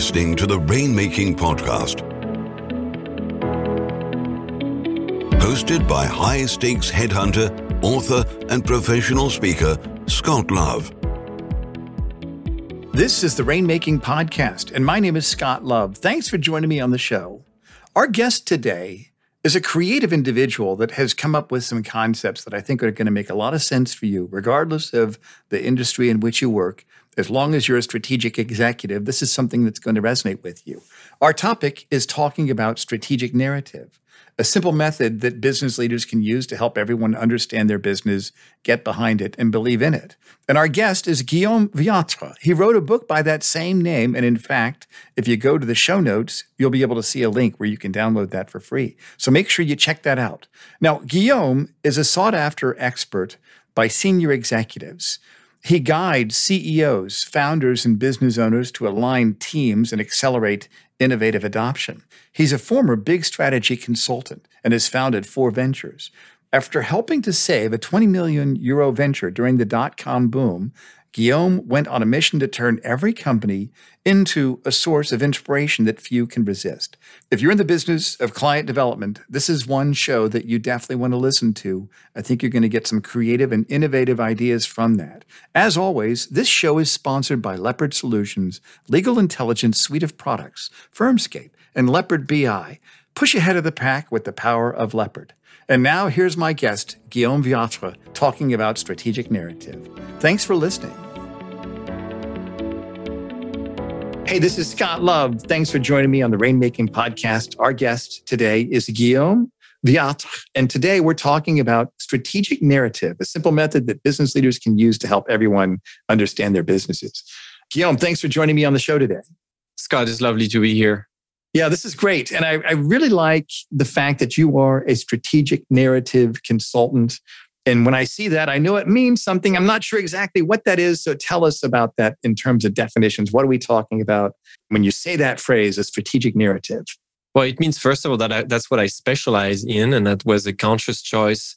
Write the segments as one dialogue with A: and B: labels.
A: listening to the Rainmaking Podcast. Hosted by high stakes headhunter, author, and professional speaker, Scott Love.
B: This is the Rainmaking Podcast, and my name is Scott Love. Thanks for joining me on the show. Our guest today is a creative individual that has come up with some concepts that I think are going to make a lot of sense for you, regardless of the industry in which you work as long as you're a strategic executive, this is something that's going to resonate with you. Our topic is talking about strategic narrative, a simple method that business leaders can use to help everyone understand their business, get behind it, and believe in it. And our guest is Guillaume Wiatr. He wrote a book by that same name. And in fact, if you go to the show notes, you'll be able to see a link where you can download that for free. So make sure you check that out. Now, Guillaume is a sought after expert by senior executives he guides CEOs, founders, and business owners to align teams and accelerate innovative adoption. He's a former big strategy consultant and has founded four ventures. After helping to save a 20 million euro venture during the dot com boom, Guillaume went on a mission to turn every company into a source of inspiration that few can resist. If you're in the business of client development, this is one show that you definitely want to listen to. I think you're going to get some creative and innovative ideas from that. As always, this show is sponsored by Leopard Solutions, legal intelligence suite of products, Firmscape, and Leopard BI. Push ahead of the pack with the power of Leopard. And now here's my guest, Guillaume Wiatr, talking about strategic narrative. Thanks for listening. Hey, this is Scott Love. Thanks for joining me on the Rainmaking Podcast. Our guest today is Guillaume Wiatr. And today we're talking about strategic narrative, a simple method that business leaders can use to help everyone understand their businesses. Guillaume, thanks for joining me on the show today.
C: Scott, it's lovely to be here.
B: Yeah, this is great. And I, I, really like the fact that you are a strategic narrative consultant. And when I see that, I know it means something. I'm not sure exactly what that is. So tell us about that in terms of definitions. What are we talking about when you say that phrase, a strategic narrative?
C: Well, it means first of all that I, that's what I specialize in, and that was a conscious choice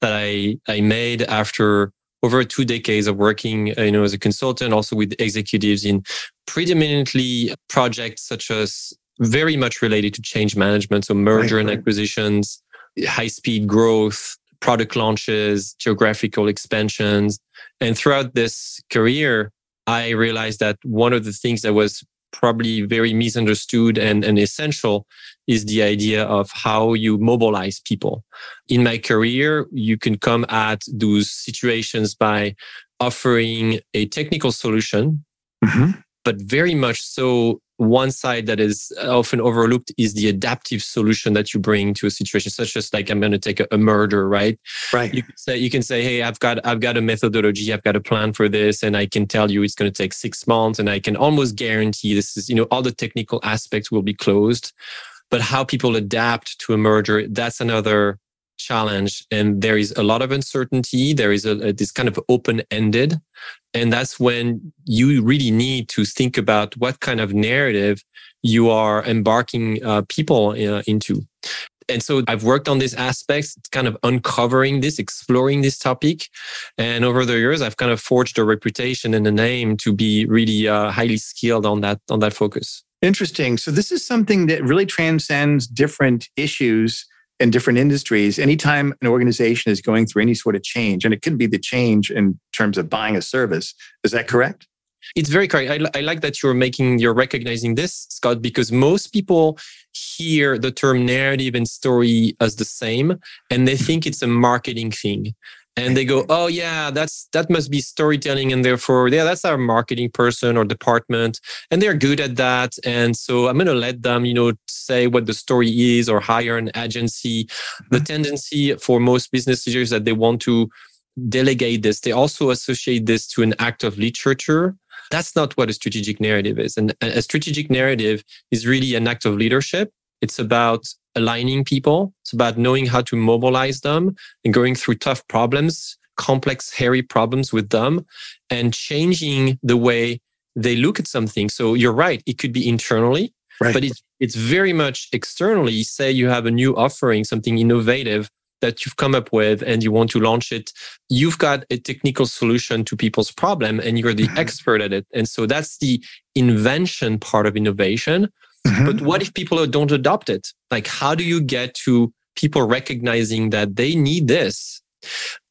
C: that I I made after over two decades of working, uh, you know, as a consultant, also with executives in predominantly projects such as very much related to change management. So merger right, and right. acquisitions, high speed growth, product launches, geographical expansions. And throughout this career, I realized that one of the things that was probably very misunderstood and, and essential is the idea of how you mobilize people. In my career, you can come at those situations by offering a technical solution, mm-hmm. but very much so one side that is often overlooked is the adaptive solution that you bring to a situation such as like i'm going to take a, a, murder right?
B: Right.
C: You can say you can say hey i've got i've got a methodology i've got a plan for this and i can tell you it's going to take six months and i can almost guarantee this is you know all the technical aspects will be closed. But how people adapt to a merger that's another challenge and there is a lot of uncertainty. There is a, a this kind of open ended and that's when you really need to think about what kind of narrative you are embarking uh, people uh, into. And so I've worked on these aspects, kind of uncovering this, exploring this topic. And over the years, I've kind of forged a reputation and a name to be really uh, highly skilled on that, on that focus.
B: Interesting. So this is something that really transcends different issues in different industries, anytime an organization is going through any sort of change, and it could be the change in terms of buying a service, is that correct?
C: It's very correct. I, I like that you're making, you're recognizing this, Scott, because most people hear the term narrative and story as the same, and they think it's a marketing thing and they go oh yeah that's that must be storytelling and therefore yeah that's our marketing person or department and they're good at that and so i'm going to let them you know say what the story is or hire an agency. The mm-hmm. tendency for most business leaders that they want to delegate this. They also associate this to an act of literature. That's not what a strategic narrative is and a strategic narrative is really an act of leadership. It's about aligning people. It's about knowing how to mobilize them and going through tough problems, complex, hairy problems with them and changing the way they look at something. So you're right. It could be internally, right. but it's, it's very much externally. Say you have a new offering, something innovative that you've come up with and you want to launch it, you've got a technical solution to people's problem and you're the mm-hmm. expert at it. And so that's the invention part of innovation. Mm-hmm. But what if people don't adopt it? Like, how do you get to people recognizing that they need this?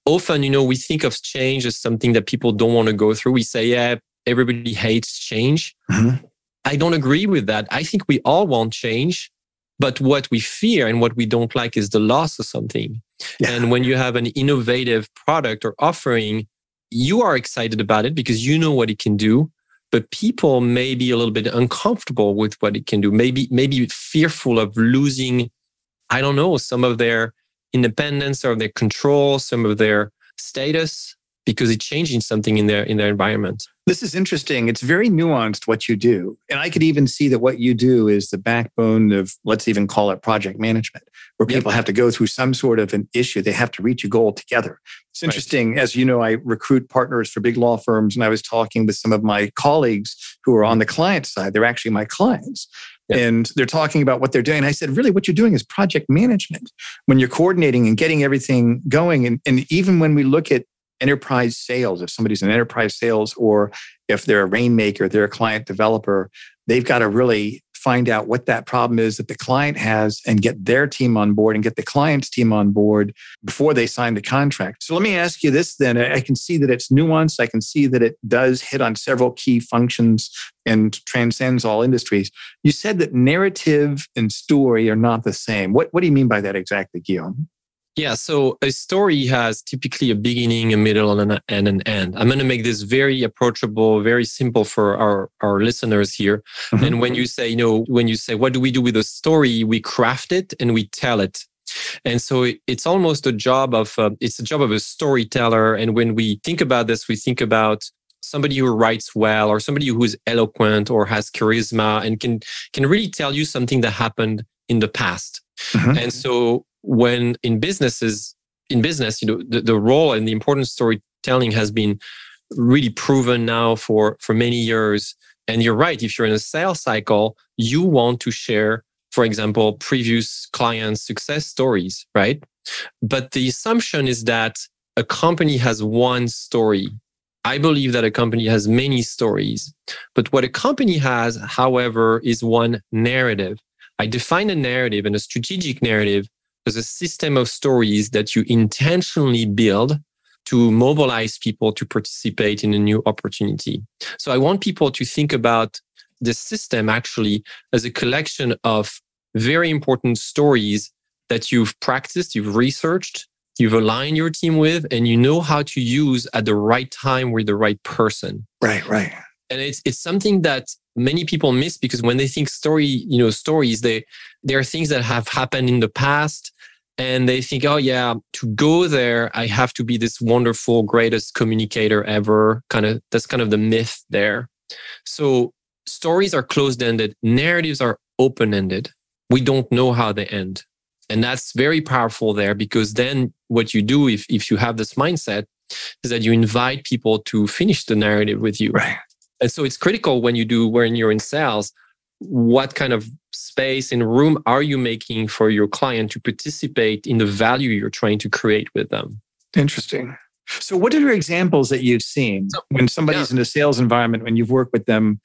C: Often, you know, we think of change as something that people don't want to go through. We say, yeah, everybody hates change. Mm-hmm. I don't agree with that. I think we all want change, but what we fear and what we don't like is the loss of something. Yeah. And when you have an innovative product or offering, you are excited about it because you know what it can do but people may be a little bit uncomfortable with what it can do. Maybe maybe fearful of losing i don't know some of their independence or their control some of their status because it's changing something in their in their environment.
B: This is interesting. It's very nuanced what you do. And i could even see that what you do is the backbone of let's even call it project management where people yep. have to go through some sort of an issue. They have to reach a goal together. It's interesting. Right. as you know i recruit partners for big law firms and i was talking with some of my colleagues who are on the client side. They're actually my clients. And they're talking about what they're doing. I said, really, what you're doing is project management. When you're coordinating and getting everything going. And, and even when we look at enterprise sales, if somebody's an enterprise sales or if they're a rainmaker, they're a client developer, they've got to really find out what that problem is that the client has and get their team on board and get the client's team on board before they sign the contract. So let me ask you this then. I can see that it's nuanced. I can see that it does hit on several key functions and transcends all industries. You said that narrative and story are not the same. What, what do you mean by that exactly, Guillaume?
C: Yeah, so a story has typically a beginning, a middle, and, an end. I'm going to make this very approachable, very simple for our, our listeners here. Mm-hmm. And when you say, you know, when you say, what do we do with a story? We craft it and we tell it. And so it's almost a job of, uh, it's a job of a storyteller. And when we think about this, we think about somebody who writes well or somebody who is eloquent or has charisma and can, can really tell you something that happened in the past. Mm-hmm. And so when in businesses, in business, you know, the, the role and the importance storytelling has been really proven now for, for many years. And you're right. If you're in a sales cycle, you want to share, for example, previous clients' success stories, right? But the assumption is that a company has one story. I believe that a company has many stories. But what a company has, however, is one narrative. I define a narrative and a strategic narrative as a system of stories that you intentionally build to mobilize people to participate in a new opportunity. So I want people to think about the system actually as a collection of very important stories that you've practiced, you've researched, you've aligned your team with, and you know how to use at the right time with the right person.
B: Right, right.
C: And it's it's something that many people miss because when they think story, you know, stories, they there are things that have happened in the past and they think, oh yeah, to go there, I have to be this wonderful, greatest communicator ever. Kind of that's kind of the myth there. So stories are closed-ended, narratives are open-ended. We don't know how they end. And that's very powerful there because then what you do if, if you have this mindset is that you invite people to finish the narrative with you.
B: Right.
C: And so it's critical when you do when you're in sales, what kind of space and room are you making for your client to participate in the value you're trying to create with them?
B: Interesting. So, what are your examples that you've seen so, when somebody's yeah. in a sales environment, when you've worked with them?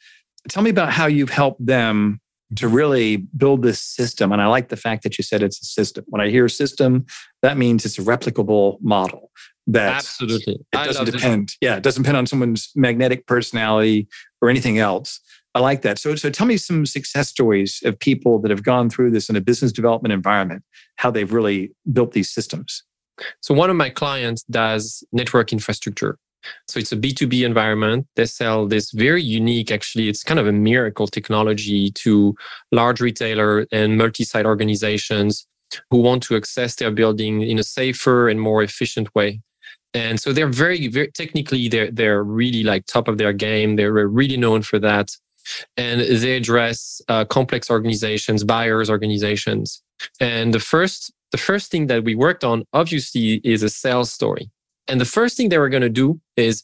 B: Tell me about how you've helped them to really build this system. And I like the fact that you said it's a system. When I hear system, that means it's a replicable model. That
C: absolutely
B: it doesn't depend. It. Yeah, it doesn't depend on someone's magnetic personality or anything else. I like that. So, so tell me some success stories of people that have gone through this in a business development environment, how they've really built these systems.
C: So, one of my clients does network infrastructure. So, it's a B2B environment. They sell this very unique, actually, it's kind of a miracle technology to large retailer and multi site organizations who want to access their building in a safer and more efficient way. And so they're very, very technically, they're, they're really like top of their game. They're really known for that and they address uh, complex organizations, buyers organizations. And the first, the first thing that we worked on, obviously, is a sales story. And the first thing they were going to do is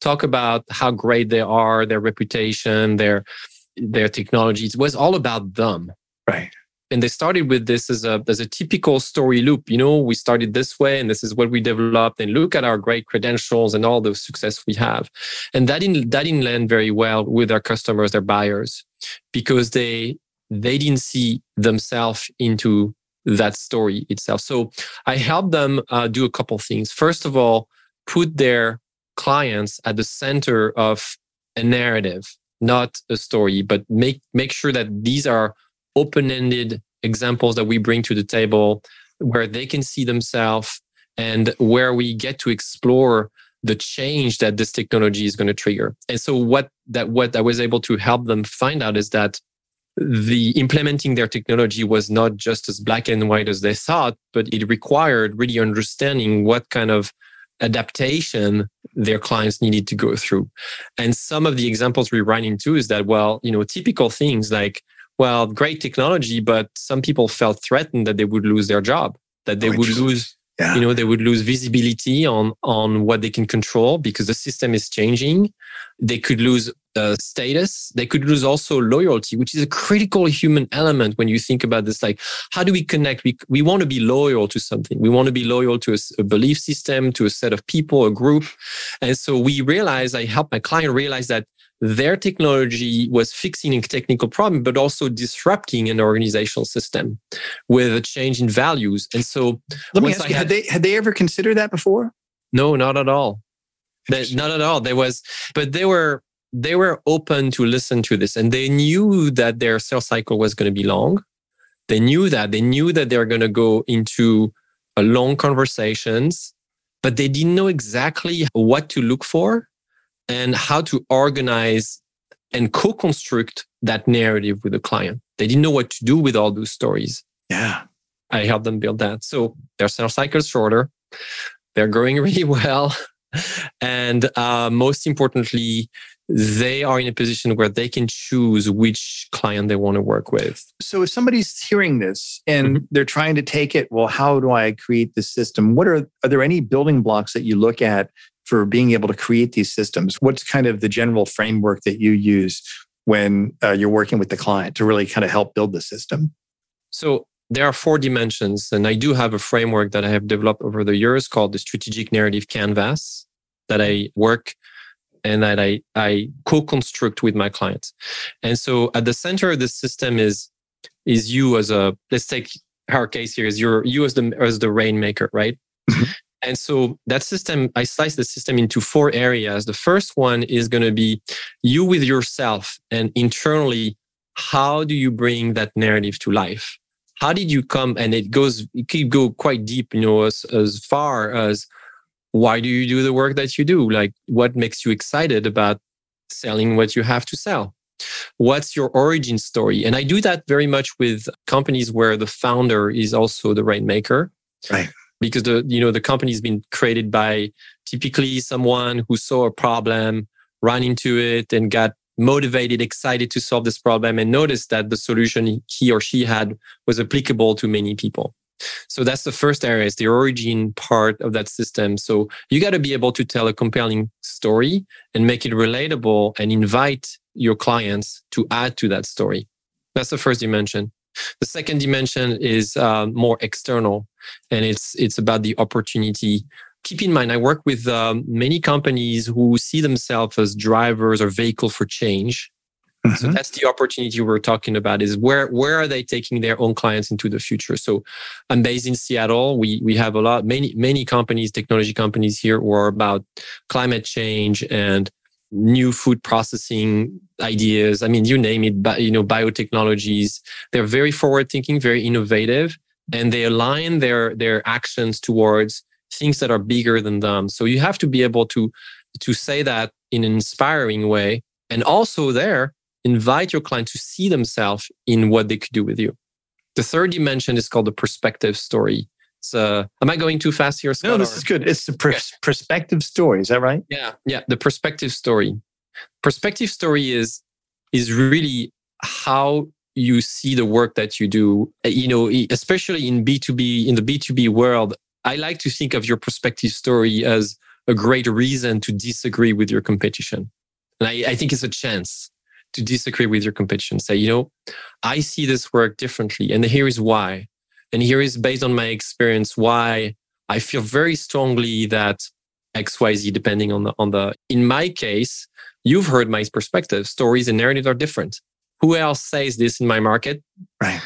C: talk about how great they are, their reputation, their their technologies. Was all about them.
B: Right.
C: And they started with this as a as a typical story loop. You know, we started this way, and this is what we developed. And look at our great credentials and all the success we have. And that didn't that didn't land very well with our customers, their buyers, because they they didn't see themselves into that story itself. So I helped them uh, do a couple things. First of all, put their clients at the center of a narrative, not a story, but make make sure that these are open-ended examples that we bring to the table where they can see themselves and where we get to explore the change that this technology is going to trigger. And so what that what I was able to help them find out is that the implementing their technology was not just as black and white as they thought, but it required really understanding what kind of adaptation their clients needed to go through. And some of the examples we run into is that, well, you know, typical things like well, great technology, but some people felt threatened that they would lose their job, that they oh, would lose, yeah. you know, they would lose visibility on on what they can control because the system is changing. They could lose uh, status. They could lose also loyalty, which is a critical human element when you think about this. Like, how do we connect? We we want to be loyal to something. We want to be loyal to a, a belief system, to a set of people, a group, and so we realize. I help my client realize that their technology was fixing a technical problem, but also disrupting an organizational system with a change in values. And so,
B: let me ask you: had, had, they had they ever considered that before?
C: No, not at all. not at all. There was, but they were they were open to listen to this, and they knew that their sales cycle was going to be long. They knew that they knew that they were going to go into a long conversations, but they didn't know exactly what to look for and how to organize and co-construct that narrative with the client. They didn't know what to do with all those stories.
B: Yeah.
C: I helped them build that. So their sales cycles shorter. They're growing really well. And uh, most importantly, they are in a position where they can choose which client they want to work with.
B: So if somebody's hearing this and mm-hmm. they're trying to take it, well, how do I create this system? What are are there any building blocks that you look at for being able to create these systems? What's kind of the general framework that you use when uh, you're working with the client to really kind of help build the system?
C: So there are four dimensions, and I do have a framework that I have developed over the years called the strategic narrative canvas that I work and that I, I co-construct with my clients. And so at the center of the system is is you as a let's take our case here is your you as the as the rainmaker, right? And so that system, I slice the system into four areas. The first one is going to be you with yourself and internally. How do you bring that narrative to life? How did you come? And it goes, it could go quite deep, you know, as, as far as why do you do the work that you do? Like what makes you excited about selling what you have to sell? What's your origin story? And I do that very much with companies where the founder is also the rainmaker.
B: Right
C: because the you know the company's been created by typically someone who saw a problem ran into it and got motivated excited to solve this problem and noticed that the solution he or she had was applicable to many people. So that's the first area is the origin part of that system. So you got to be able to tell a compelling story and make it relatable and invite your clients to add to that story. That's the first dimension the second dimension is uh, more external, and it's it's about the opportunity. Keep in mind, I work with um, many companies who see themselves as drivers or vehicle for change. Mm-hmm. So that's the opportunity we're talking about is where where are they taking their own clients into the future? So I'm based in Seattle. We we have a lot many many companies, technology companies here who are about climate change and new food processing ideas. I mean, you name it, but you know, biotechnologies. They're very forward thinking, very innovative, and they align their their actions towards things that are bigger than them. So you have to be able to to say that in an inspiring way, and also there invite your client to see themselves in what they could do with you. The third dimension is called the perspective story. So, am I going too fast here? Scott,
B: no, this or? is good. It's the pers- perspective story. Is that right?
C: Yeah, yeah. The perspective story. Perspective story is is really how you see the work that you do. Uh, you know, especially in B two B in the B two B world. I like to think of your perspective story as a great reason to disagree with your competition, and I, I think it's a chance to disagree with your competition. Say, you know, I see this work differently, and here is why. And here is based on my experience why I feel very strongly that XYZ, depending on the on the in my case, you've heard my perspective. Stories and narratives are different. Who else says this in my market?
B: Right.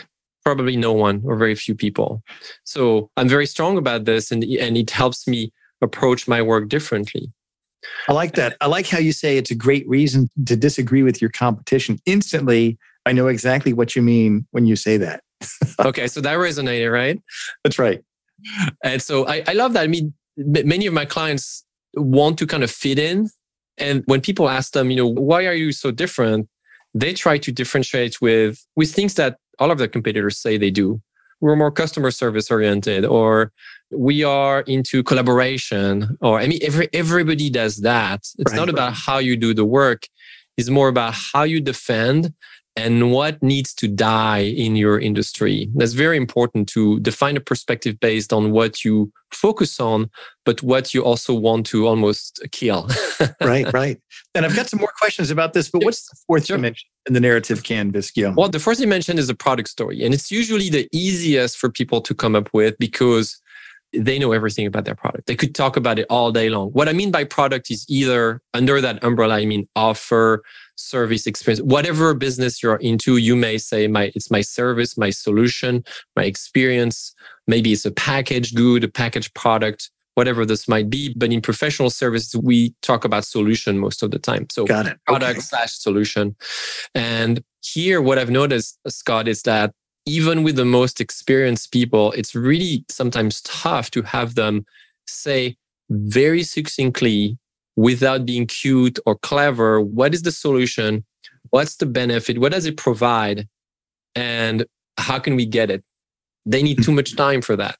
C: Probably no one or very few people. So I'm very strong about this and, and it helps me approach my work differently.
B: I like that. I like how you say it's a great reason to disagree with your competition. Instantly, I know exactly what you mean when you say that.
C: Okay, so that resonated, right?
B: That's right.
C: And so I, I love that. I mean, many of my clients want to kind of fit in. And when people ask them, you know, why are you so different? They try to differentiate with with things that all of their competitors say they do. We're more customer service oriented, or we are into collaboration, or I mean, every everybody does that. It's right, not about how you do the work; it's more about how you defend and what needs to die in your industry. That's very important to define a perspective based on what you focus on, but what you also want to almost kill.
B: right, right. And I've got some more questions about this, but what's the fourth sure. dimension in the narrative canvas, Guillaume?
C: Well, the fourth dimension is the product story. And it's usually the easiest for people to come up with because they know everything about their product. They could talk about it all day long. What I mean by product is either under that umbrella, I mean offer, service experience, whatever business you're into, you may say my it's my service, my solution, my experience. Maybe it's a packaged good, a packaged product, whatever this might be. But in professional services, we talk about solution most of the time. So
B: Got it.
C: product okay. slash solution. And here, what I've noticed, Scott, is that even with the most experienced people, it's really sometimes tough to have them say very succinctly without being cute or clever what is the solution? What's the benefit? What does it provide? And how can we get it? They need too much time for that.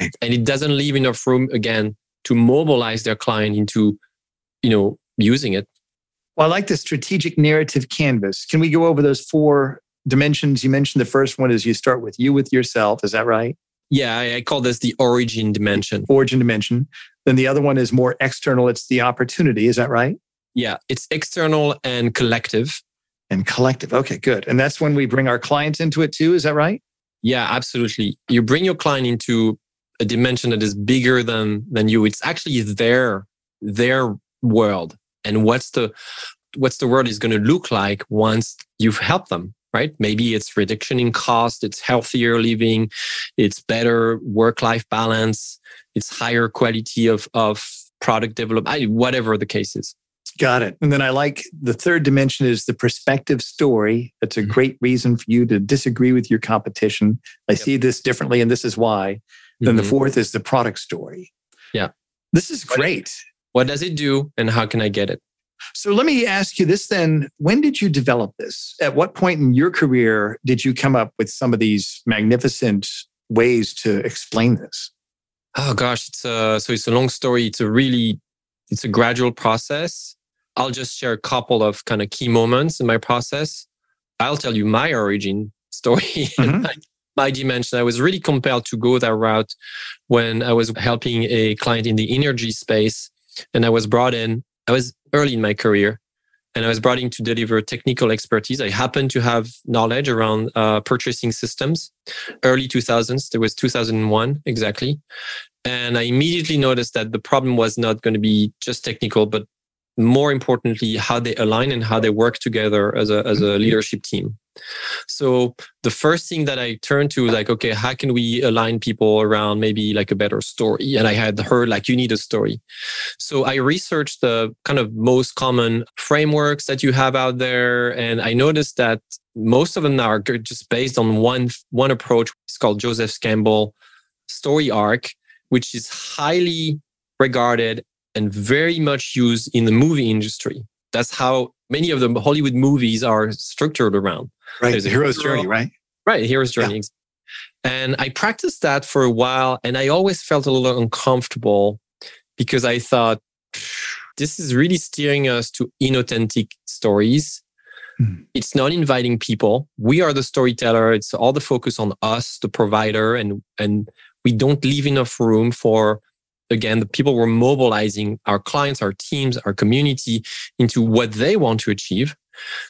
C: Right. and it doesn't leave enough room again to mobilize their client into you know using it.
B: Well i like the strategic narrative canvas. Can we go over those four dimensions you mentioned the first one is you start with you with yourself is that right
C: yeah i, call this the origin dimension
B: origin dimension then the other one is more external. It's the opportunity. Is that right?
C: Yeah, it's external and collective.
B: And collective. Okay, good. And that's when we bring our clients into it too. Is that right?
C: Yeah, absolutely. You bring your client into a dimension that is bigger than than you. It's actually their their world. And what's the what's the world is going to look like once you've helped them right? Maybe it's reduction in cost, it's healthier living, it's better work life balance, it's higher quality of, of product development, whatever the case is.
B: Got it. And then I like the third dimension is the perspective story. That's a mm-hmm. great reason for you to disagree with your competition. I yep. see this differently, and this is why. Then mm-hmm. the fourth is the product story.
C: Yeah.
B: This is great.
C: What does it do, and how can I get it?
B: So let me ask you this then. When did you develop this? At what point in your career did you come up with some of these magnificent ways to explain this?
C: Oh gosh, it's a, so it's a long story. It's a really, it's a gradual process. I'll just share a couple of kind of key moments in my process. I'll tell you my origin story. Mm-hmm. my dimension. I was really compelled to go that route when I was helping a client in the energy space and I was brought in. I was early in my career and I was brought in to deliver technical expertise. I happened to have knowledge around uh, purchasing systems. Early 2000s, there was 2001 exactly. And I immediately noticed that the problem was not going to be just technical, but more importantly, how they align and how they work together as a, as a leadership team. So the first thing that I turned to was like, okay, how can we align people around maybe like a better story? And I had heard like you need a story. So I researched the kind of most common frameworks that you have out there. And I noticed that most of them are just based on one, one approach. It's called Joseph Campbell story arc, which is highly regarded and very much used in the movie industry. That's how many of the Hollywood movies are structured around.
B: Right. There's a hero's hero, journey, right?
C: Right. Hero's journey. Yeah. And I practiced that for a while and I always felt a little uncomfortable because I thought this is really steering us to inauthentic stories. Mm. It's not inviting people. We are the storyteller. It's all the focus on us, the provider, and and we don't leave enough room for again the people were mobilizing our clients our teams our community into what they want to achieve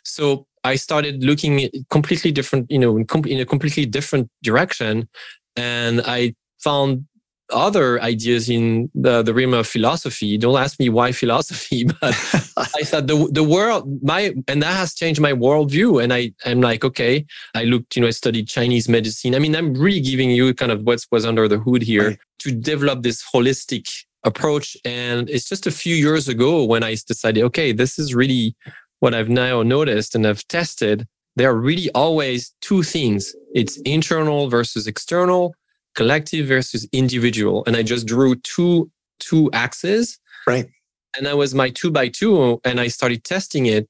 C: So I started looking completely different, you know, in, com- in a completely different direction. And I found other ideas in the, the realm of philosophy. Don't ask me why philosophy, but I thought the the world my and that has changed my worldview. And I am like, okay, I looked, you know, I studied Chinese medicine. I mean, I'm really giving you kind of what was under the hood here right. to develop this holistic approach. And it's just a few years ago when I decided, okay, this is really what I've now noticed and I've tested. There are really always two things. It's internal versus external collective versus individual. And I just drew two two axes.
B: Right.
C: And that was my two by two. And I started testing it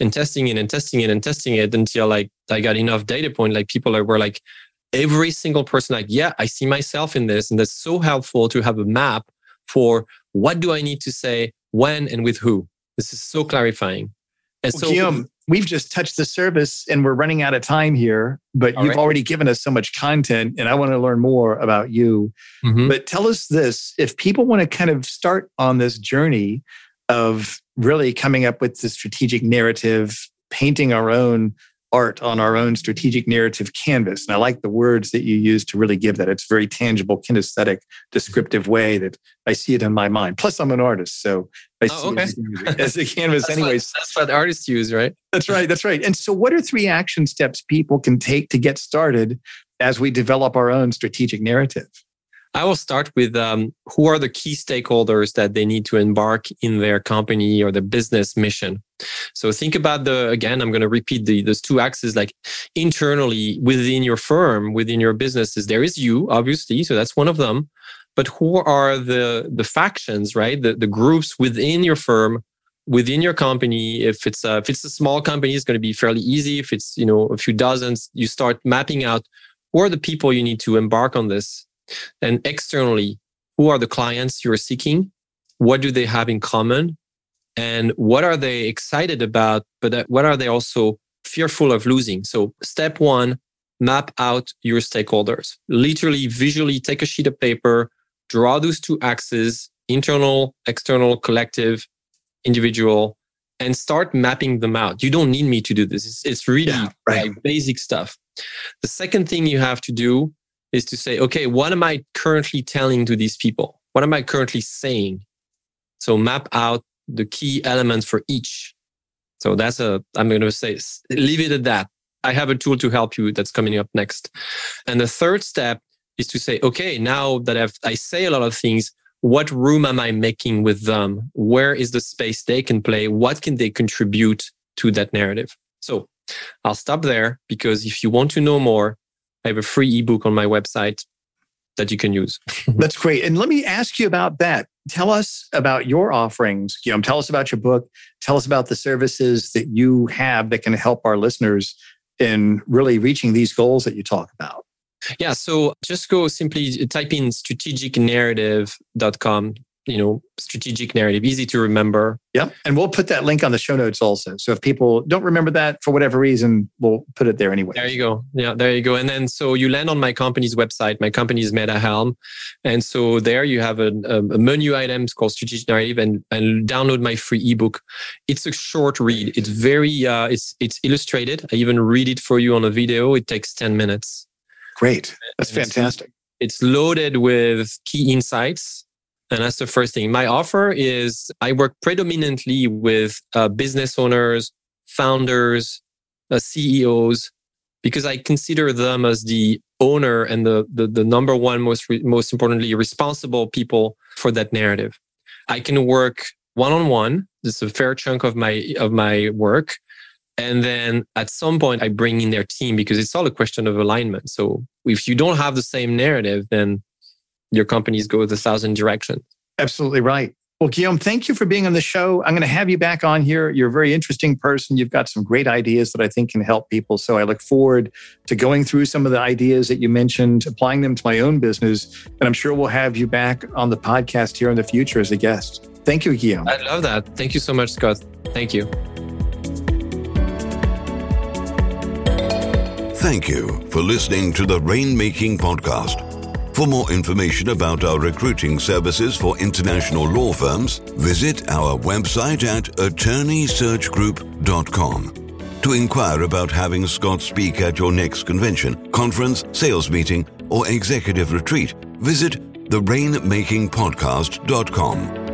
C: and testing it and testing it and testing it until like I got enough data point. Like people were like, every single person, like, yeah, I see myself in this. And that's so helpful to have a map for what do I need to say, when, and with who. This is so clarifying.
B: And well, so, Guillaume, we've just touched the service and we're running out of time here, but you've right. already given us so much content and I want to learn more about you. Mm-hmm. But tell us this if people want to kind of start on this journey of really coming up with the strategic narrative, painting our own art on our own strategic narrative canvas. And I like the words that you use to really give that. It's very tangible, kinesthetic, descriptive way that I see it in my mind. Plus, I'm an artist, so I oh, see okay. it as a canvas,
C: that's
B: anyways.
C: What, that's what artists use, right?
B: That's right. That's right. And so, what are three action steps people can take to get started as we develop our own strategic narrative?
C: I will start with um, who are the key stakeholders that they need to embark in their company or their business mission. So think about the again. I'm going to repeat the those two axes. Like internally within your firm, within your businesses, there is you, obviously. So that's one of them. But who are the the factions, right? The the groups within your firm within your company if it's a if it's a small company it's going to be fairly easy if it's you know a few dozens you start mapping out who are the people you need to embark on this and externally, who are the clients you're seeking? What do they have in common? And what are they excited about? But what are they also fearful of losing? So, step one, map out your stakeholders. Literally, visually take a sheet of paper, draw those two axes internal, external, collective, individual, and start mapping them out. You don't need me to do this. It's, it's really yeah, right. like basic stuff. The second thing you have to do is to say, okay, what am I currently telling to these people? What am I currently saying? So map out the key elements for each. So that's a, I'm going to say, leave it at that. I have a tool to help you that's coming up next. And the third step is to say, okay, now that I've, I say a lot of things, what room am I making with them? Where is the space they can play? What can they contribute to that narrative? So I'll stop there because if you want to know more, I have a free ebook on my website that you can use.
B: That's great. And let me ask you about that. Tell us about your offerings. You know, tell us about your book. Tell us about the services that you have that can help our listeners in really reaching these goals that you talk about.
C: Yeah, so just go simply type in strategicnarrative.com you know strategic narrative easy to remember.
B: Yeah and we'll put that link on the show notes also. So if people don't remember that for whatever reason we'll put it there anyway.
C: There you go. Yeah there you go. And then so you land on my company's website. My company is metahelm and so there you have a, a menu items called strategic narrative. And, and download my free ebook. It's a short read. It's very uh, it's it's illustrated. I even read it for you on a video. It takes 10 minutes.
B: Great. That's fantastic.
C: it's loaded with key insights and that's the first thing. My offer is I work predominantly with uh, business owners, founders, uh, CEOs, because I consider them as the owner and the, the, the number one, most, re- most importantly, responsible people for that narrative. I can work one on one. Is a fair chunk of my, of my work. And then at some point, I bring in their team because it's all a question of alignment. So if you don't have the same narrative, then your companies go a thousand directions.
B: Absolutely right. Well, Guillaume, thank you for being on the show. I'm going to have you back on here. You're a very interesting person. You've got some great ideas that I think can help people. So I look forward to going through some of the ideas that you mentioned, applying them to my own business. And I'm sure we'll have you back on the podcast here in the future as a guest. Thank you, Guillaume.
C: I love that. Thank you so much, Scott. Thank you.
A: Thank you for listening to the Rainmaking Podcast. For more information about our recruiting services for international law firms, visit our website at attorneysearchgroup.com. To inquire about having Scott speak at your next convention, conference, sales meeting, or executive retreat, visit therainmakingpodcast.com.